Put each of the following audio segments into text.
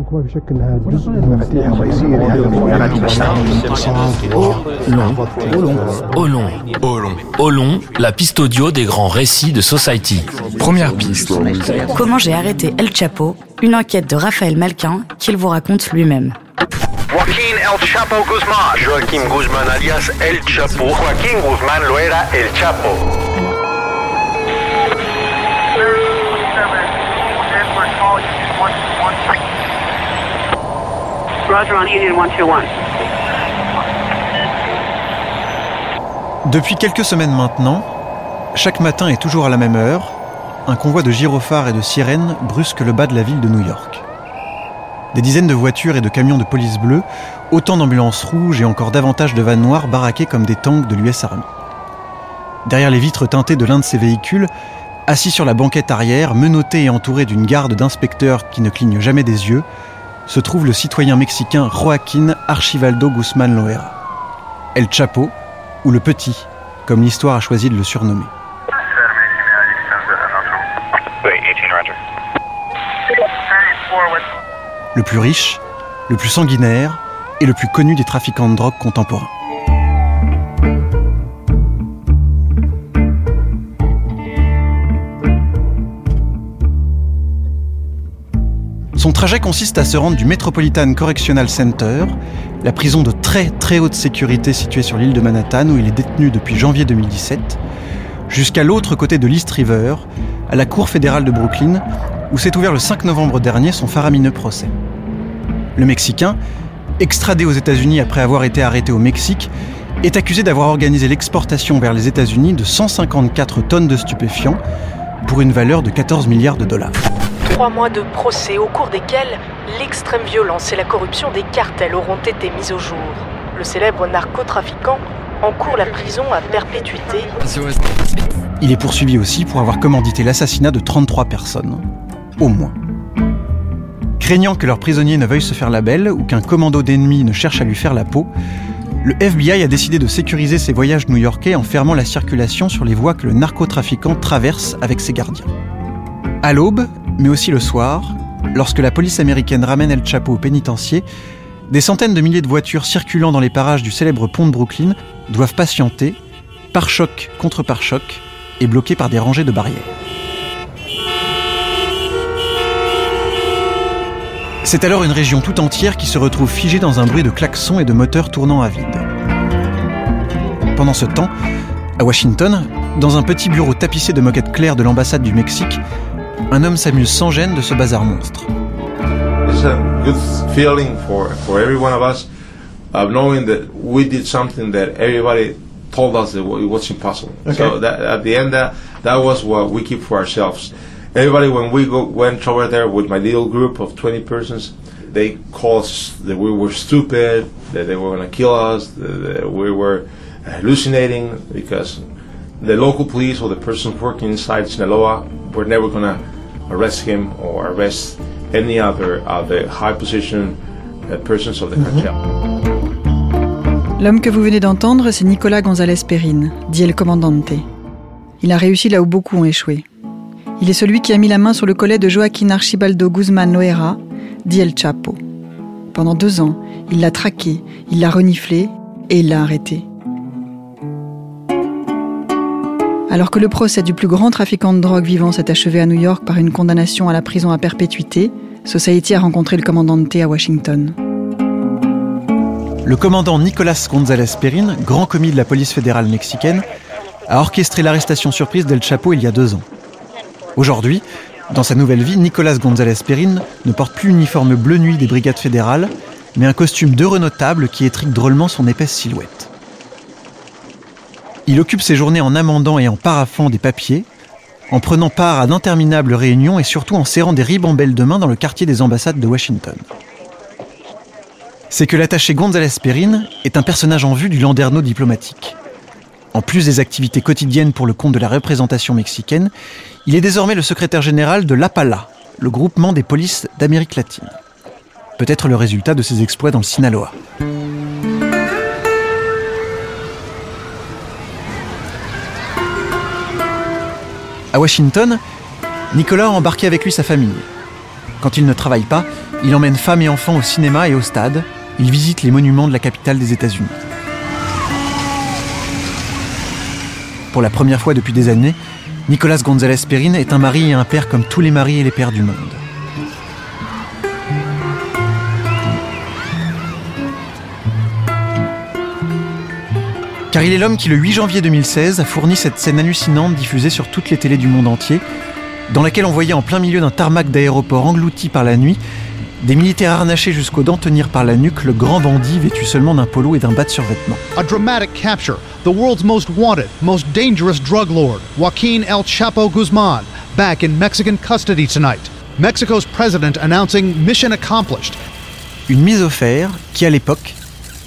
حرامكم ما في شك انها جزء من المفاتيح الرئيسيه لهذا Au long, au long, au long, la piste audio des grands récits de Society. Première piste. Comment j'ai arrêté El Chapo Une enquête de Raphaël Malquin qu'il vous raconte lui-même. Joaquín El Chapo Guzmán. Joaquín Guzmán alias El Chapo. Joaquín Guzmán lo era El Chapo. Roger on Union 121. Depuis quelques semaines maintenant, chaque matin et toujours à la même heure, un convoi de gyrophares et de sirènes brusque le bas de la ville de New York. Des dizaines de voitures et de camions de police bleue, autant d'ambulances rouges et encore davantage de vannes noires baraquées comme des tanks de l'US Army. Derrière les vitres teintées de l'un de ces véhicules, assis sur la banquette arrière, menotté et entouré d'une garde d'inspecteurs qui ne clignent jamais des yeux, se trouve le citoyen mexicain Joaquín Archivaldo Guzmán Loera. El Chapo, ou le Petit, comme l'histoire a choisi de le surnommer. Le plus riche, le plus sanguinaire et le plus connu des trafiquants de drogue contemporains. Son trajet consiste à se rendre du Metropolitan Correctional Center, la prison de très très haute sécurité située sur l'île de Manhattan où il est détenu depuis janvier 2017, jusqu'à l'autre côté de l'East River, à la Cour fédérale de Brooklyn, où s'est ouvert le 5 novembre dernier son faramineux procès. Le Mexicain, extradé aux États-Unis après avoir été arrêté au Mexique, est accusé d'avoir organisé l'exportation vers les États-Unis de 154 tonnes de stupéfiants pour une valeur de 14 milliards de dollars. Trois mois de procès au cours desquels l'extrême violence et la corruption des cartels auront été mis au jour. Le célèbre narcotrafiquant encourt la prison à perpétuité. Il est poursuivi aussi pour avoir commandité l'assassinat de 33 personnes. Au moins. Craignant que leur prisonnier ne veuille se faire la belle ou qu'un commando d'ennemis ne cherche à lui faire la peau, le FBI a décidé de sécuriser ses voyages new-yorkais en fermant la circulation sur les voies que le narcotrafiquant traverse avec ses gardiens. À l'aube, mais aussi le soir, lorsque la police américaine ramène El Chapo au pénitencier, des centaines de milliers de voitures circulant dans les parages du célèbre pont de Brooklyn doivent patienter, par choc contre par choc, et bloqués par des rangées de barrières. C'est alors une région tout entière qui se retrouve figée dans un bruit de klaxons et de moteurs tournant à vide. Pendant ce temps, à Washington, dans un petit bureau tapissé de moquettes claires de l'ambassade du Mexique, un homme s'amuse sans gêne de ce bazar monstre. It's a good feeling for, for every one of us of knowing that we did something that everybody told us that it was impossible. So that, at the end, that, that was what we keep for ourselves. Everybody, when we go, went over there with my little group of 20 persons, they called us that we were stupid, that they were going to kill us, that, that we were hallucinating because the local police or the person working inside Sinaloa were never going to arrest him or arrest any other of the high position uh, persons of the cartel. L'homme que vous venez d'entendre, c'est Nicolas González Perrin, dit El Comandante. Il a réussi là où beaucoup ont échoué. Il est celui qui a mis la main sur le collet de Joaquín Archibaldo Guzmán Loera, dit El Chapo. Pendant deux ans, il l'a traqué, il l'a reniflé et il l'a arrêté. Alors que le procès du plus grand trafiquant de drogue vivant s'est achevé à New York par une condamnation à la prison à perpétuité, Society a rencontré le commandante à Washington. Le commandant Nicolas González Perrin, grand commis de la police fédérale mexicaine, a orchestré l'arrestation surprise d'El Chapo il y a deux ans. Aujourd'hui, dans sa nouvelle vie, Nicolas González Perrin ne porte plus l'uniforme bleu nuit des brigades fédérales, mais un costume d'heureux notable qui étrique drôlement son épaisse silhouette. Il occupe ses journées en amendant et en paraffant des papiers, en prenant part à d'interminables réunions et surtout en serrant des ribambelles de main dans le quartier des ambassades de Washington. C'est que l'attaché González Perrin est un personnage en vue du landerneau diplomatique. En plus des activités quotidiennes pour le compte de la représentation mexicaine, il est désormais le secrétaire général de l'APALA, le groupement des polices d'Amérique latine. Peut-être le résultat de ses exploits dans le Sinaloa. À Washington, Nicolas a embarqué avec lui sa famille. Quand il ne travaille pas, il emmène femmes et enfants au cinéma et au stade. Il visite les monuments de la capitale des États-Unis. Pour la première fois depuis des années, Nicolas González Perrin est un mari et un père comme tous les maris et les pères du monde. Car il est l'homme qui, le 8 janvier 2016, a fourni cette scène hallucinante diffusée sur toutes les télés du monde entier, dans laquelle on voyait en plein milieu d'un tarmac d'aéroport englouti par la nuit des militaires harnachés jusqu'aux dents tenir par la nuque le grand bandit vêtu seulement d'un polo et d'un bas de survêtement. A dramatic capture. The world's most wanted, most dangerous drug lord, Joaquin El Chapo Guzman, back in Mexican custody tonight. Mexico's president announcing mission accomplished. Une mise au fer qui, à l'époque,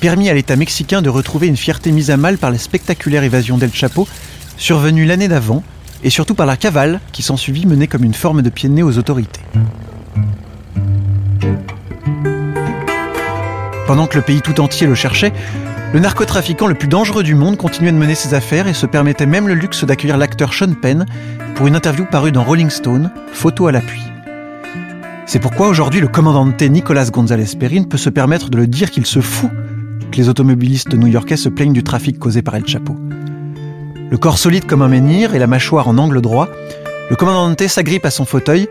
permis à l'État mexicain de retrouver une fierté mise à mal par la spectaculaire évasion d'El Chapo, survenue l'année d'avant, et surtout par la cavale qui s'ensuivit menée comme une forme de pied de nez aux autorités. Pendant que le pays tout entier le cherchait, le narcotrafiquant le plus dangereux du monde continuait de mener ses affaires et se permettait même le luxe d'accueillir l'acteur Sean Penn pour une interview parue dans Rolling Stone, photo à l'appui. C'est pourquoi aujourd'hui le commandant T. Nicolas González Perrin peut se permettre de le dire qu'il se fout les automobilistes new-yorkais se plaignent du trafic causé par El Chapo. Le corps solide comme un menhir et la mâchoire en angle droit, le commandant T s'agrippe à son fauteuil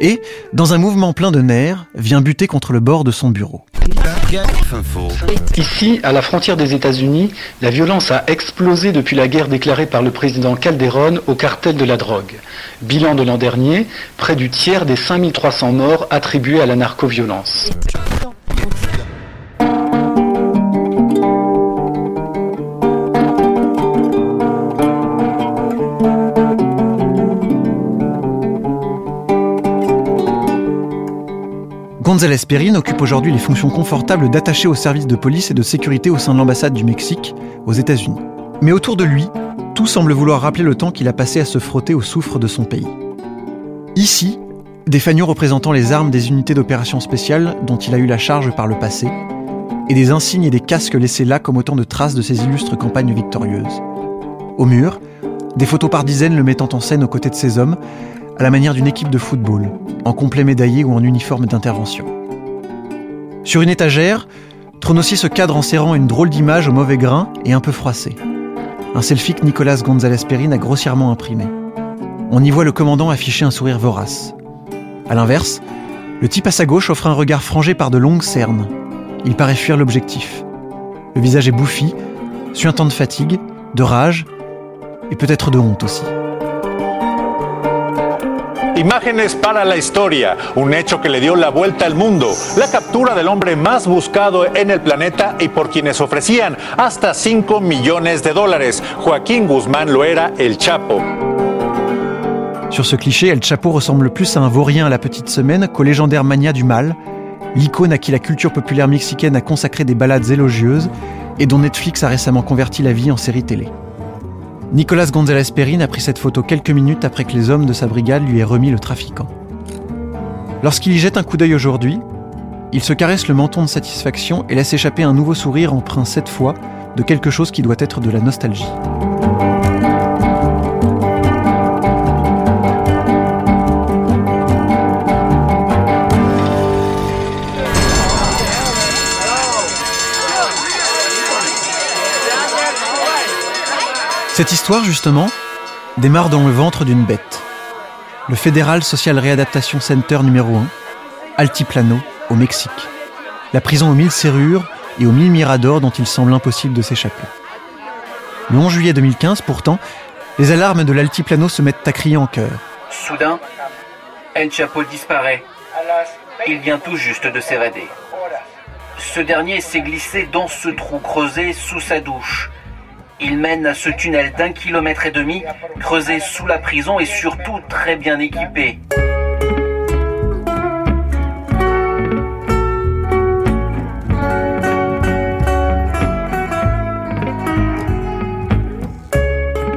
et, dans un mouvement plein de nerfs, vient buter contre le bord de son bureau. Ici, à la frontière des États-Unis, la violence a explosé depuis la guerre déclarée par le président Calderon au cartel de la drogue. Bilan de l'an dernier, près du tiers des 5300 morts attribués à la narcoviolence. González Perrin occupe aujourd'hui les fonctions confortables d'attaché au service de police et de sécurité au sein de l'ambassade du Mexique aux États-Unis. Mais autour de lui, tout semble vouloir rappeler le temps qu'il a passé à se frotter au soufre de son pays. Ici, des fanions représentant les armes des unités d'opération spéciales dont il a eu la charge par le passé, et des insignes et des casques laissés là comme autant de traces de ses illustres campagnes victorieuses. Au mur, des photos par dizaines le mettant en scène aux côtés de ses hommes, à la manière d'une équipe de football, en complet médaillé ou en uniforme d'intervention. Sur une étagère, trône aussi ce cadre en serrant une drôle d'image au mauvais grain et un peu froissé. Un selfie que Nicolas González Perrin a grossièrement imprimé. On y voit le commandant afficher un sourire vorace. A l'inverse, le type à sa gauche offre un regard frangé par de longues cernes. Il paraît fuir l'objectif. Le visage est bouffi, suintant de fatigue, de rage et peut-être de honte aussi. Imágenes para la historia, un hecho que le dio la vuelta al mundo, la captura del hombre más buscado en el planeta y por quienes ofrecían hasta 5 millones de dólares. Joaquín Guzmán lo era el Chapo. Sur ce cliché, El Chapo ressemble plus à un vaurien à la petite semaine qu'au légendaire mania du mal, l'icône à qui la culture populaire mexicaine a consacré des ballades élogieuses et dont Netflix a récemment converti la vie en série télé. Nicolas González Perrin a pris cette photo quelques minutes après que les hommes de sa brigade lui aient remis le trafiquant. Lorsqu'il y jette un coup d'œil aujourd'hui, il se caresse le menton de satisfaction et laisse échapper un nouveau sourire empreint cette fois de quelque chose qui doit être de la nostalgie. Cette histoire, justement, démarre dans le ventre d'une bête. Le Fédéral Social Réadaptation Center numéro 1, Altiplano, au Mexique. La prison aux mille serrures et aux mille miradors dont il semble impossible de s'échapper. Le 11 juillet 2015, pourtant, les alarmes de l'Altiplano se mettent à crier en chœur. Soudain, El Chapo disparaît. Il vient tout juste de s'évader. Ce dernier s'est glissé dans ce trou creusé sous sa douche Il mène à ce tunnel d'un kilomètre et demi, creusé sous la prison et surtout très bien équipé.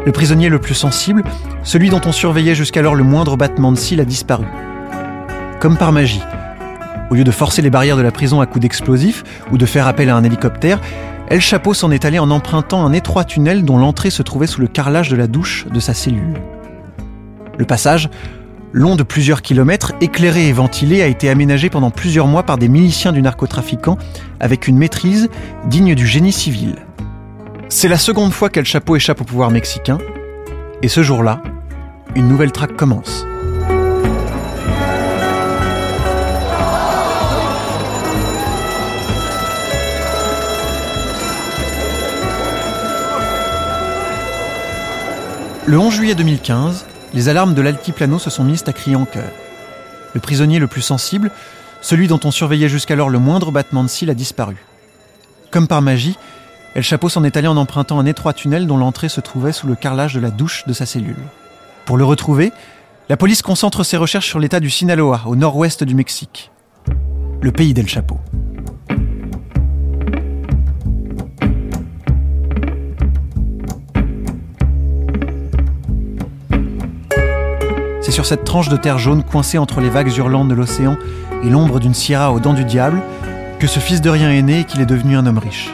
Le prisonnier le plus sensible, celui dont on surveillait jusqu'alors le moindre battement de cils, a disparu. Comme par magie. Au lieu de forcer les barrières de la prison à coups d'explosifs ou de faire appel à un hélicoptère, El Chapeau s'en est allé en empruntant un étroit tunnel dont l'entrée se trouvait sous le carrelage de la douche de sa cellule. Le passage, long de plusieurs kilomètres, éclairé et ventilé, a été aménagé pendant plusieurs mois par des miliciens du narcotrafiquant avec une maîtrise digne du génie civil. C'est la seconde fois qu'El Chapeau échappe au pouvoir mexicain, et ce jour-là, une nouvelle traque commence. Le 11 juillet 2015, les alarmes de l'altiplano se sont mises à crier en chœur. Le prisonnier le plus sensible, celui dont on surveillait jusqu'alors le moindre battement de cils, a disparu. Comme par magie, El Chapeau s'en est allé en empruntant un étroit tunnel dont l'entrée se trouvait sous le carrelage de la douche de sa cellule. Pour le retrouver, la police concentre ses recherches sur l'état du Sinaloa, au nord-ouest du Mexique. Le pays d'El Chapeau. Sur cette tranche de terre jaune coincée entre les vagues hurlantes de l'océan et l'ombre d'une sierra aux dents du diable que ce fils de rien est né et qu'il est devenu un homme riche.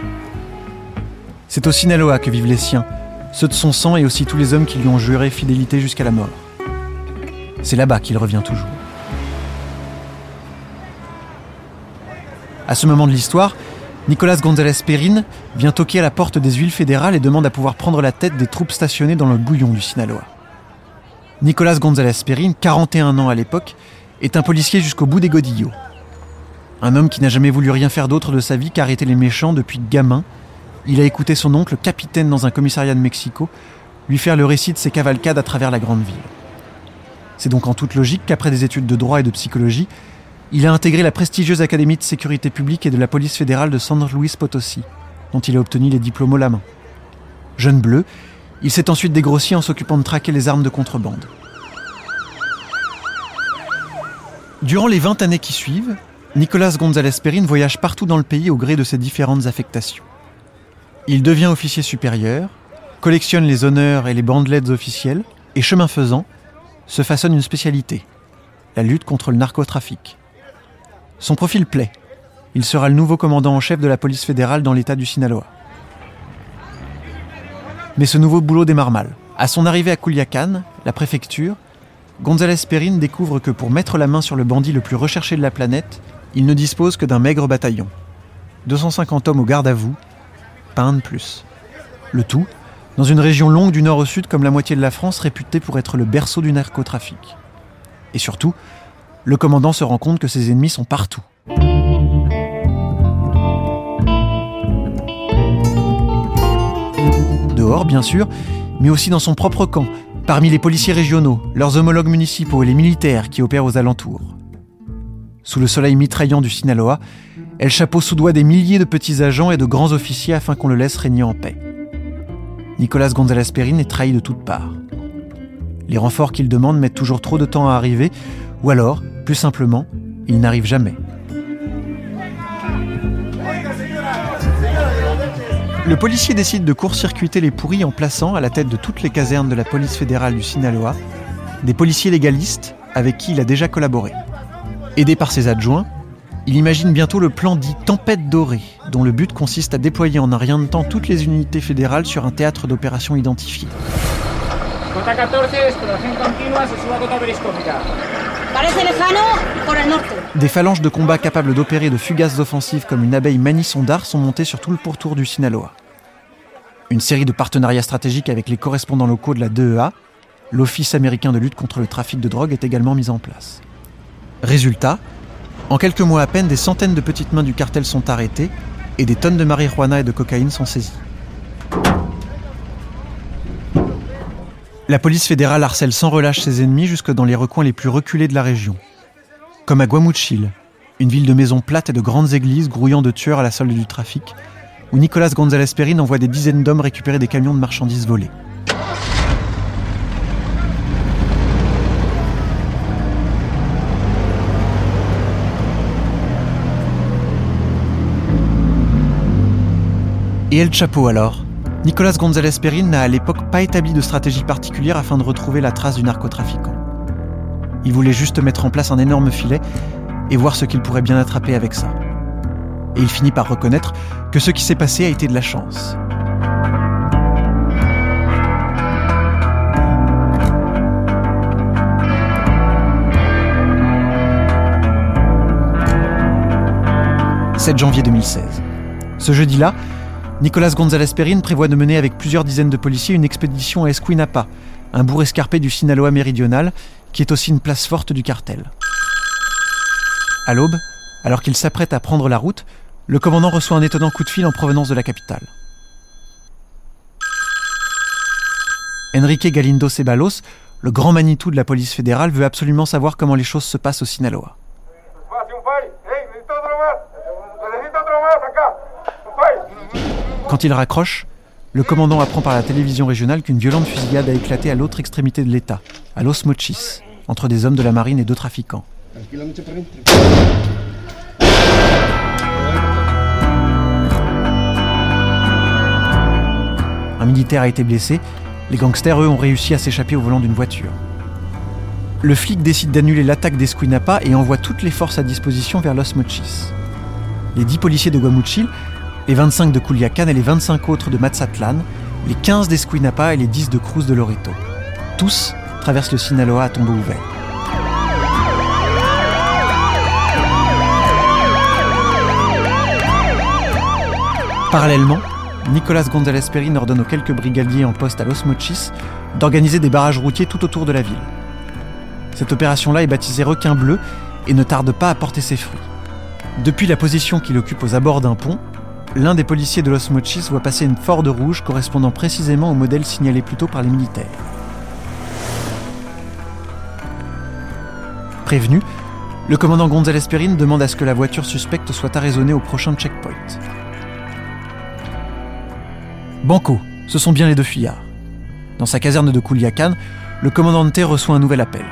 C'est au Sinaloa que vivent les siens, ceux de son sang et aussi tous les hommes qui lui ont juré fidélité jusqu'à la mort. C'est là-bas qu'il revient toujours. À ce moment de l'histoire, Nicolas González Perrin vient toquer à la porte des huiles fédérales et demande à pouvoir prendre la tête des troupes stationnées dans le bouillon du Sinaloa. Nicolas González Perrin, 41 ans à l'époque, est un policier jusqu'au bout des godillots. Un homme qui n'a jamais voulu rien faire d'autre de sa vie qu'arrêter les méchants depuis gamin il a écouté son oncle, capitaine dans un commissariat de Mexico, lui faire le récit de ses cavalcades à travers la grande ville. C'est donc en toute logique qu'après des études de droit et de psychologie, il a intégré la prestigieuse Académie de sécurité publique et de la police fédérale de San Luis Potosí, dont il a obtenu les diplômes à la main. Jeune bleu, il s'est ensuite dégrossi en s'occupant de traquer les armes de contrebande. Durant les 20 années qui suivent, Nicolas González Perrin voyage partout dans le pays au gré de ses différentes affectations. Il devient officier supérieur, collectionne les honneurs et les bandelettes officielles, et chemin faisant, se façonne une spécialité, la lutte contre le narcotrafic. Son profil plaît. Il sera le nouveau commandant en chef de la police fédérale dans l'état du Sinaloa. Mais ce nouveau boulot démarre mal. À son arrivée à Culiacan, la préfecture, González Perrin découvre que pour mettre la main sur le bandit le plus recherché de la planète, il ne dispose que d'un maigre bataillon. 250 hommes au garde à vous, pas un de plus. Le tout dans une région longue du nord au sud comme la moitié de la France réputée pour être le berceau du narcotrafic. Et surtout, le commandant se rend compte que ses ennemis sont partout. Dehors, bien sûr, mais aussi dans son propre camp, parmi les policiers régionaux, leurs homologues municipaux et les militaires qui opèrent aux alentours. Sous le soleil mitraillant du Sinaloa, elle chapeau sous doigt des milliers de petits agents et de grands officiers afin qu'on le laisse régner en paix. Nicolas González Perrin est trahi de toutes parts. Les renforts qu'il demande mettent toujours trop de temps à arriver, ou alors, plus simplement, ils n'arrivent jamais. Le policier décide de court-circuiter les pourris en plaçant, à la tête de toutes les casernes de la police fédérale du Sinaloa, des policiers légalistes avec qui il a déjà collaboré. Aidé par ses adjoints, il imagine bientôt le plan dit Tempête dorée, dont le but consiste à déployer en un rien de temps toutes les unités fédérales sur un théâtre d'opération identifié. Des phalanges de combat capables d'opérer de fugaces offensives comme une abeille Manisondar sont montées sur tout le pourtour du Sinaloa. Une série de partenariats stratégiques avec les correspondants locaux de la DEA, l'Office américain de lutte contre le trafic de drogue, est également mise en place. Résultat, en quelques mois à peine, des centaines de petites mains du cartel sont arrêtées et des tonnes de marijuana et de cocaïne sont saisies. La police fédérale harcèle sans relâche ses ennemis jusque dans les recoins les plus reculés de la région. Comme à Guamuchil, une ville de maisons plates et de grandes églises grouillant de tueurs à la solde du trafic, où Nicolas González Perrin envoie des dizaines d'hommes récupérer des camions de marchandises volés. Et El Chapo alors? Nicolas González Perrin n'a à l'époque pas établi de stratégie particulière afin de retrouver la trace du narcotrafiquant. Il voulait juste mettre en place un énorme filet et voir ce qu'il pourrait bien attraper avec ça. Et il finit par reconnaître que ce qui s'est passé a été de la chance. « 7 janvier 2016. Ce jeudi-là, Nicolas González Perrin prévoit de mener avec plusieurs dizaines de policiers une expédition à Esquinapa, un bourg escarpé du Sinaloa méridional, qui est aussi une place forte du cartel. À l'aube, alors qu'il s'apprête à prendre la route, le commandant reçoit un étonnant coup de fil en provenance de la capitale. Enrique Galindo Ceballos, le grand Manitou de la police fédérale, veut absolument savoir comment les choses se passent au Sinaloa. Quand il raccroche, le commandant apprend par la télévision régionale qu'une violente fusillade a éclaté à l'autre extrémité de l'État, à Los Mochis, entre des hommes de la marine et deux trafiquants. Un militaire a été blessé, les gangsters, eux, ont réussi à s'échapper au volant d'une voiture. Le flic décide d'annuler l'attaque d'Esquinapa et envoie toutes les forces à disposition vers Los Mochis. Les dix policiers de Guamuchil les 25 de Culiacan et les 25 autres de Mazatlán, les 15 d'Esquinapa et les 10 de Cruz de Loreto. Tous traversent le Sinaloa à tombeau ouvert. Parallèlement, Nicolas González Perrin ordonne aux quelques brigadiers en poste à Los Mochis d'organiser des barrages routiers tout autour de la ville. Cette opération-là est baptisée Requin Bleu et ne tarde pas à porter ses fruits. Depuis la position qu'il occupe aux abords d'un pont, l'un des policiers de Los Mochis voit passer une Ford rouge correspondant précisément au modèle signalé plus tôt par les militaires. Prévenu, le commandant González Perrin demande à ce que la voiture suspecte soit arraisonnée au prochain checkpoint. Banco, ce sont bien les deux fuyards. Dans sa caserne de Culiacan, le commandant T reçoit un nouvel appel.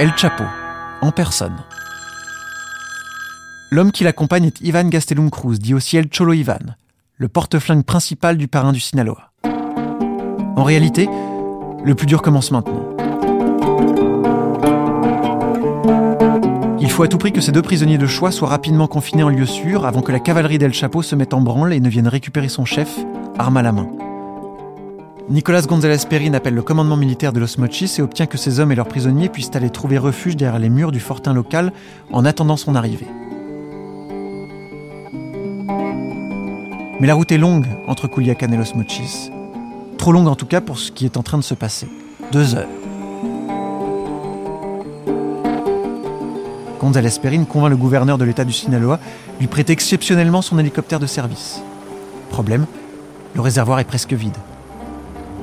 El Chapo, en personne. L'homme qui l'accompagne est Ivan Gastelum Cruz, dit aussi El Cholo Ivan, le porte-flingue principal du parrain du Sinaloa. En réalité, le plus dur commence maintenant. Il faut à tout prix que ces deux prisonniers de choix soient rapidement confinés en lieu sûr avant que la cavalerie d'El Chapo se mette en branle et ne vienne récupérer son chef, arme à la main. Nicolas González Perrin appelle le commandement militaire de Los Mochis et obtient que ses hommes et leurs prisonniers puissent aller trouver refuge derrière les murs du fortin local en attendant son arrivée. Mais la route est longue entre Culiacan et Los Mochis. Trop longue en tout cas pour ce qui est en train de se passer. Deux heures. González Perrin convainc le gouverneur de l'État du Sinaloa lui prêter exceptionnellement son hélicoptère de service. Problème, le réservoir est presque vide.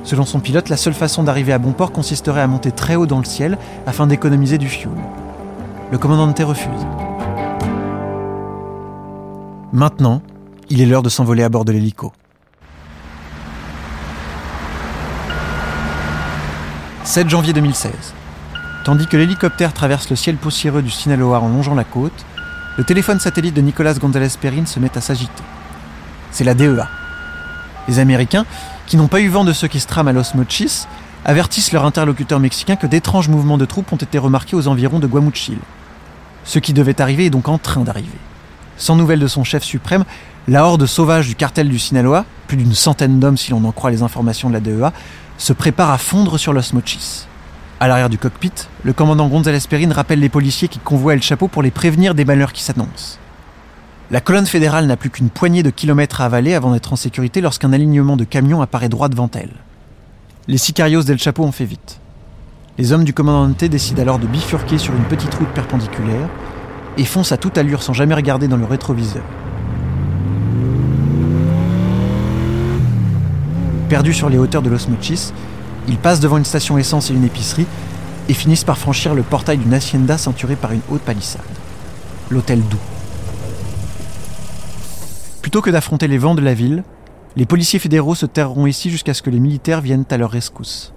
Selon son pilote, la seule façon d'arriver à bon port consisterait à monter très haut dans le ciel afin d'économiser du fuel. Le commandant T refuse. Maintenant, il est l'heure de s'envoler à bord de l'hélico. 7 janvier 2016. Tandis que l'hélicoptère traverse le ciel poussiéreux du Sinaloa en longeant la côte, le téléphone satellite de Nicolas González Perrin se met à s'agiter. C'est la DEA. Les Américains, qui n'ont pas eu vent de ce qui se trame à Los Mochis, avertissent leur interlocuteur mexicain que d'étranges mouvements de troupes ont été remarqués aux environs de Guamuchil. Ce qui devait arriver est donc en train d'arriver. Sans nouvelles de son chef suprême, la horde sauvage du cartel du Sinaloa, plus d'une centaine d'hommes si l'on en croit les informations de la DEA, se prépare à fondre sur Los Mochis. À l'arrière du cockpit, le commandant González Perrin rappelle les policiers qui convoient El Chapo pour les prévenir des malheurs qui s'annoncent. La colonne fédérale n'a plus qu'une poignée de kilomètres à avaler avant d'être en sécurité lorsqu'un alignement de camions apparaît droit devant elle. Les sicarios d'El Chapo ont fait vite. Les hommes du commandante décident alors de bifurquer sur une petite route perpendiculaire et foncent à toute allure sans jamais regarder dans le rétroviseur. Perdus sur les hauteurs de Los Mochis, ils passent devant une station essence et une épicerie et finissent par franchir le portail d'une hacienda ceinturée par une haute palissade. L'hôtel Doux. Plutôt que d'affronter les vents de la ville, les policiers fédéraux se terreront ici jusqu'à ce que les militaires viennent à leur rescousse.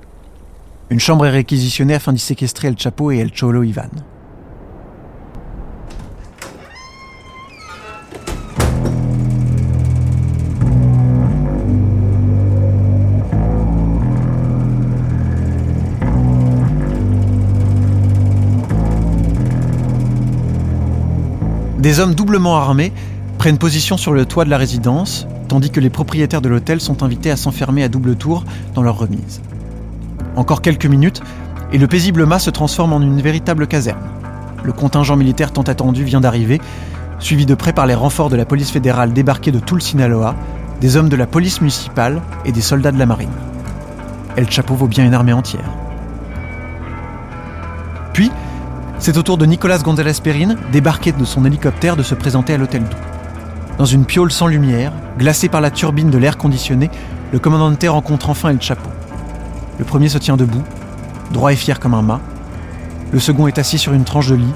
Une chambre est réquisitionnée afin d'y séquestrer El Chapo et El Cholo Ivan. Des hommes doublement armés prennent position sur le toit de la résidence, tandis que les propriétaires de l'hôtel sont invités à s'enfermer à double tour dans leur remise. Encore quelques minutes, et le paisible mât se transforme en une véritable caserne. Le contingent militaire tant attendu vient d'arriver, suivi de près par les renforts de la police fédérale débarqués de tout le Sinaloa, des hommes de la police municipale et des soldats de la marine. El Chapo vaut bien une armée entière. Puis, c'est au tour de Nicolas González Perrin, débarqué de son hélicoptère, de se présenter à l'hôtel Doux. Dans une piole sans lumière, glacée par la turbine de l'air conditionné, le commandante rencontre enfin El Chapo. Le premier se tient debout, droit et fier comme un mât. Le second est assis sur une tranche de lit,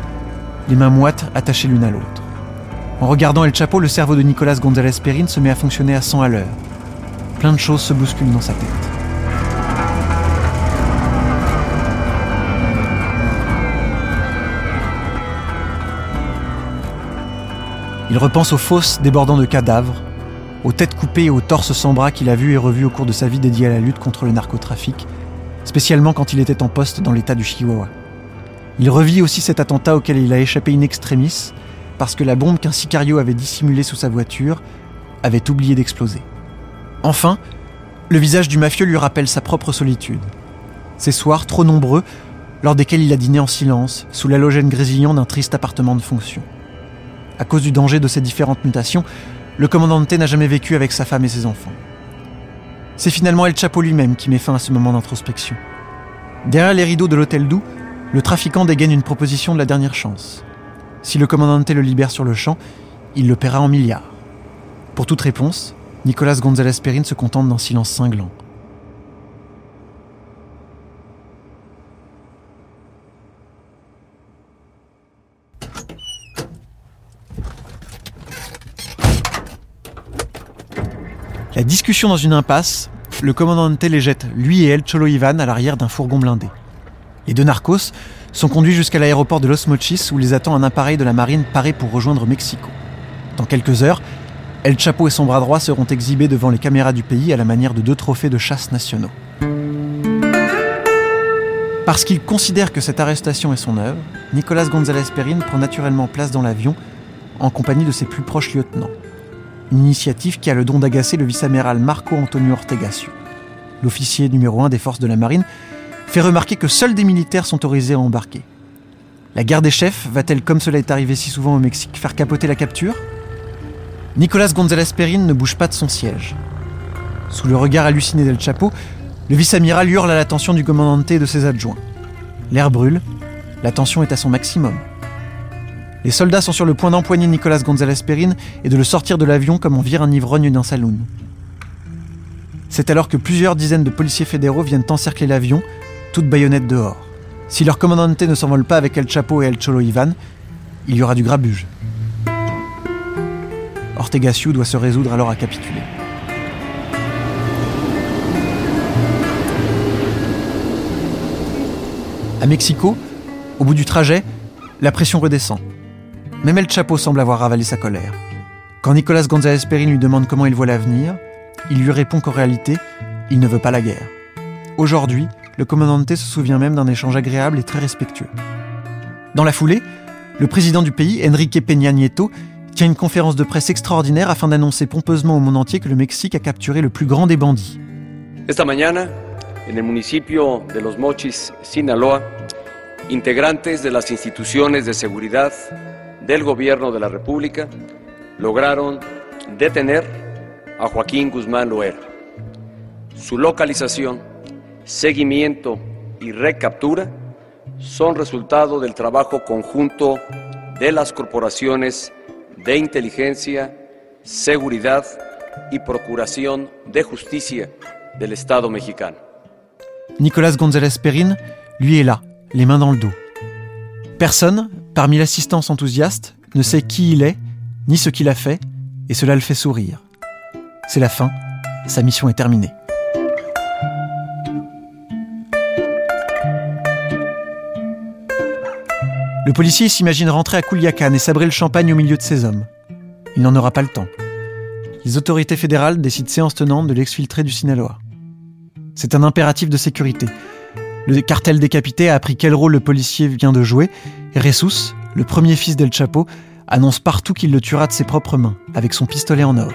les mains moites attachées l'une à l'autre. En regardant El Chapo, le cerveau de Nicolas González Perrin se met à fonctionner à 100 à l'heure. Plein de choses se bousculent dans sa tête. Il repense aux fosses débordant de cadavres, aux têtes coupées et aux torses sans bras qu'il a vus et revus au cours de sa vie dédiée à la lutte contre le narcotrafic, spécialement quand il était en poste dans l'état du Chihuahua. Il revit aussi cet attentat auquel il a échappé in extremis, parce que la bombe qu'un sicario avait dissimulée sous sa voiture avait oublié d'exploser. Enfin, le visage du mafieux lui rappelle sa propre solitude. Ces soirs trop nombreux, lors desquels il a dîné en silence, sous l'halogène grésillant d'un triste appartement de fonction. À cause du danger de ces différentes mutations, le commandant T n'a jamais vécu avec sa femme et ses enfants. C'est finalement El Chapo lui-même qui met fin à ce moment d'introspection. Derrière les rideaux de l'hôtel Doux, le trafiquant dégaine une proposition de la dernière chance. Si le commandant T le libère sur le champ, il le paiera en milliards. Pour toute réponse, Nicolas González Perrin se contente d'un silence cinglant. La discussion dans une impasse, le commandant les jette, lui et El Cholo Ivan, à l'arrière d'un fourgon blindé. Les deux narcos sont conduits jusqu'à l'aéroport de Los Mochis où les attend un appareil de la marine paré pour rejoindre Mexico. Dans quelques heures, El Chapo et son bras droit seront exhibés devant les caméras du pays à la manière de deux trophées de chasse nationaux. Parce qu'il considère que cette arrestation est son œuvre, Nicolas González Perrin prend naturellement place dans l'avion en compagnie de ses plus proches lieutenants une initiative qui a le don d'agacer le vice-amiral Marco Antonio Ortegasio. L'officier numéro 1 des forces de la marine fait remarquer que seuls des militaires sont autorisés à embarquer. La guerre des chefs va-t-elle, comme cela est arrivé si souvent au Mexique, faire capoter la capture? Nicolas González Perrin ne bouge pas de son siège. Sous le regard halluciné d'El Chapo, le vice-amiral hurle à l'attention du commandante et de ses adjoints. L'air brûle, la tension est à son maximum. Les soldats sont sur le point d'empoigner Nicolas González Perrin et de le sortir de l'avion comme on vire un ivrogne d'un saloon. C'est alors que plusieurs dizaines de policiers fédéraux viennent encercler l'avion, toutes baïonnettes dehors. Si leur commandante ne s'envole pas avec El Chapo et El Cholo Ivan, il y aura du grabuge. Ortegasio doit se résoudre alors à capituler. À Mexico, au bout du trajet, la pression redescend. Même El Chapo semble avoir avalé sa colère. Quand Nicolas González Perrin lui demande comment il voit l'avenir, il lui répond qu'en réalité, il ne veut pas la guerre. Aujourd'hui, le commandante se souvient même d'un échange agréable et très respectueux. Dans la foulée, le président du pays, Enrique Peña Nieto, tient une conférence de presse extraordinaire afin d'annoncer pompeusement au monde entier que le Mexique a capturé le plus grand des bandits. Esta mañana, en el municipio de Los Mochis, Sinaloa, integrantes de las instituciones de seguridad del gobierno de la República lograron detener a Joaquín Guzmán Loera. Su localización, seguimiento y recaptura son resultado del trabajo conjunto de las corporaciones de inteligencia, seguridad y procuración de justicia del Estado mexicano. Nicolas González Perrin, lui est là, les mains dans le dos. Personne, parmi l'assistance enthousiaste, ne sait qui il est, ni ce qu'il a fait, et cela le fait sourire. C'est la fin, sa mission est terminée. Le policier s'imagine rentrer à Kouliakan et sabrer le champagne au milieu de ses hommes. Il n'en aura pas le temps. Les autorités fédérales décident séance tenante de l'exfiltrer du Sinaloa. C'est un impératif de sécurité. Le cartel décapité a appris quel rôle le policier vient de jouer, et Ressus, le premier fils d'El Chapo, annonce partout qu'il le tuera de ses propres mains, avec son pistolet en or.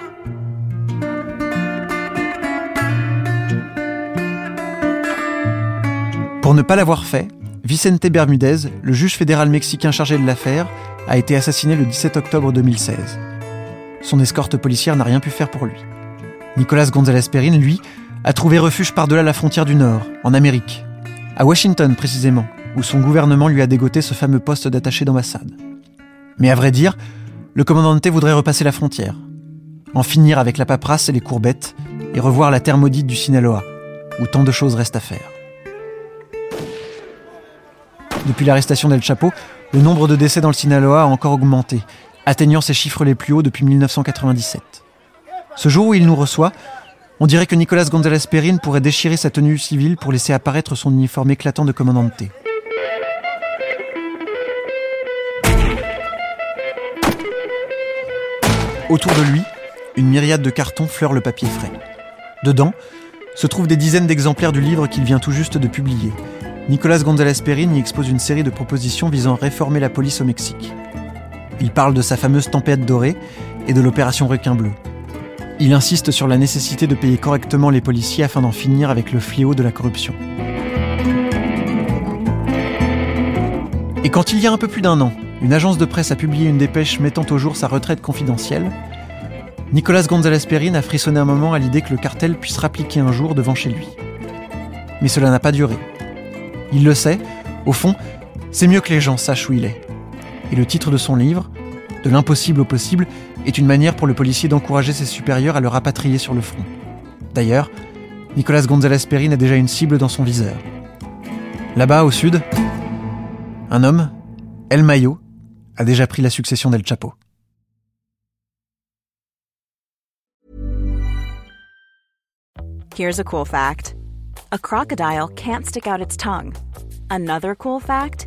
Pour ne pas l'avoir fait, Vicente Bermudez, le juge fédéral mexicain chargé de l'affaire, a été assassiné le 17 octobre 2016. Son escorte policière n'a rien pu faire pour lui. Nicolas González Perrin, lui, a trouvé refuge par-delà la frontière du Nord, en Amérique. À Washington précisément, où son gouvernement lui a dégoté ce fameux poste d'attaché d'ambassade. Mais à vrai dire, le commandant voudrait repasser la frontière, en finir avec la paperasse et les courbettes, et revoir la terre maudite du Sinaloa, où tant de choses restent à faire. Depuis l'arrestation d'El Chapo, le nombre de décès dans le Sinaloa a encore augmenté, atteignant ses chiffres les plus hauts depuis 1997. Ce jour où il nous reçoit, on dirait que Nicolas González Perrin pourrait déchirer sa tenue civile pour laisser apparaître son uniforme éclatant de commandante. Autour de lui, une myriade de cartons fleure le papier frais. Dedans se trouvent des dizaines d'exemplaires du livre qu'il vient tout juste de publier. Nicolas González Perrin y expose une série de propositions visant à réformer la police au Mexique. Il parle de sa fameuse tempête dorée et de l'opération Requin Bleu. Il insiste sur la nécessité de payer correctement les policiers afin d'en finir avec le fléau de la corruption. Et quand il y a un peu plus d'un an, une agence de presse a publié une dépêche mettant au jour sa retraite confidentielle, Nicolas González Perrin a frissonné un moment à l'idée que le cartel puisse rappliquer un jour devant chez lui. Mais cela n'a pas duré. Il le sait, au fond, c'est mieux que les gens sachent où il est. Et le titre de son livre, De l'impossible au possible, est une manière pour le policier d'encourager ses supérieurs à le rapatrier sur le front. D'ailleurs, Nicolas González Perrin a déjà une cible dans son viseur. Là-bas, au sud, un homme, El Mayo, a déjà pris la succession d'El Chapo. Here's a cool fact. A crocodile can't stick out its tongue. Another cool fact,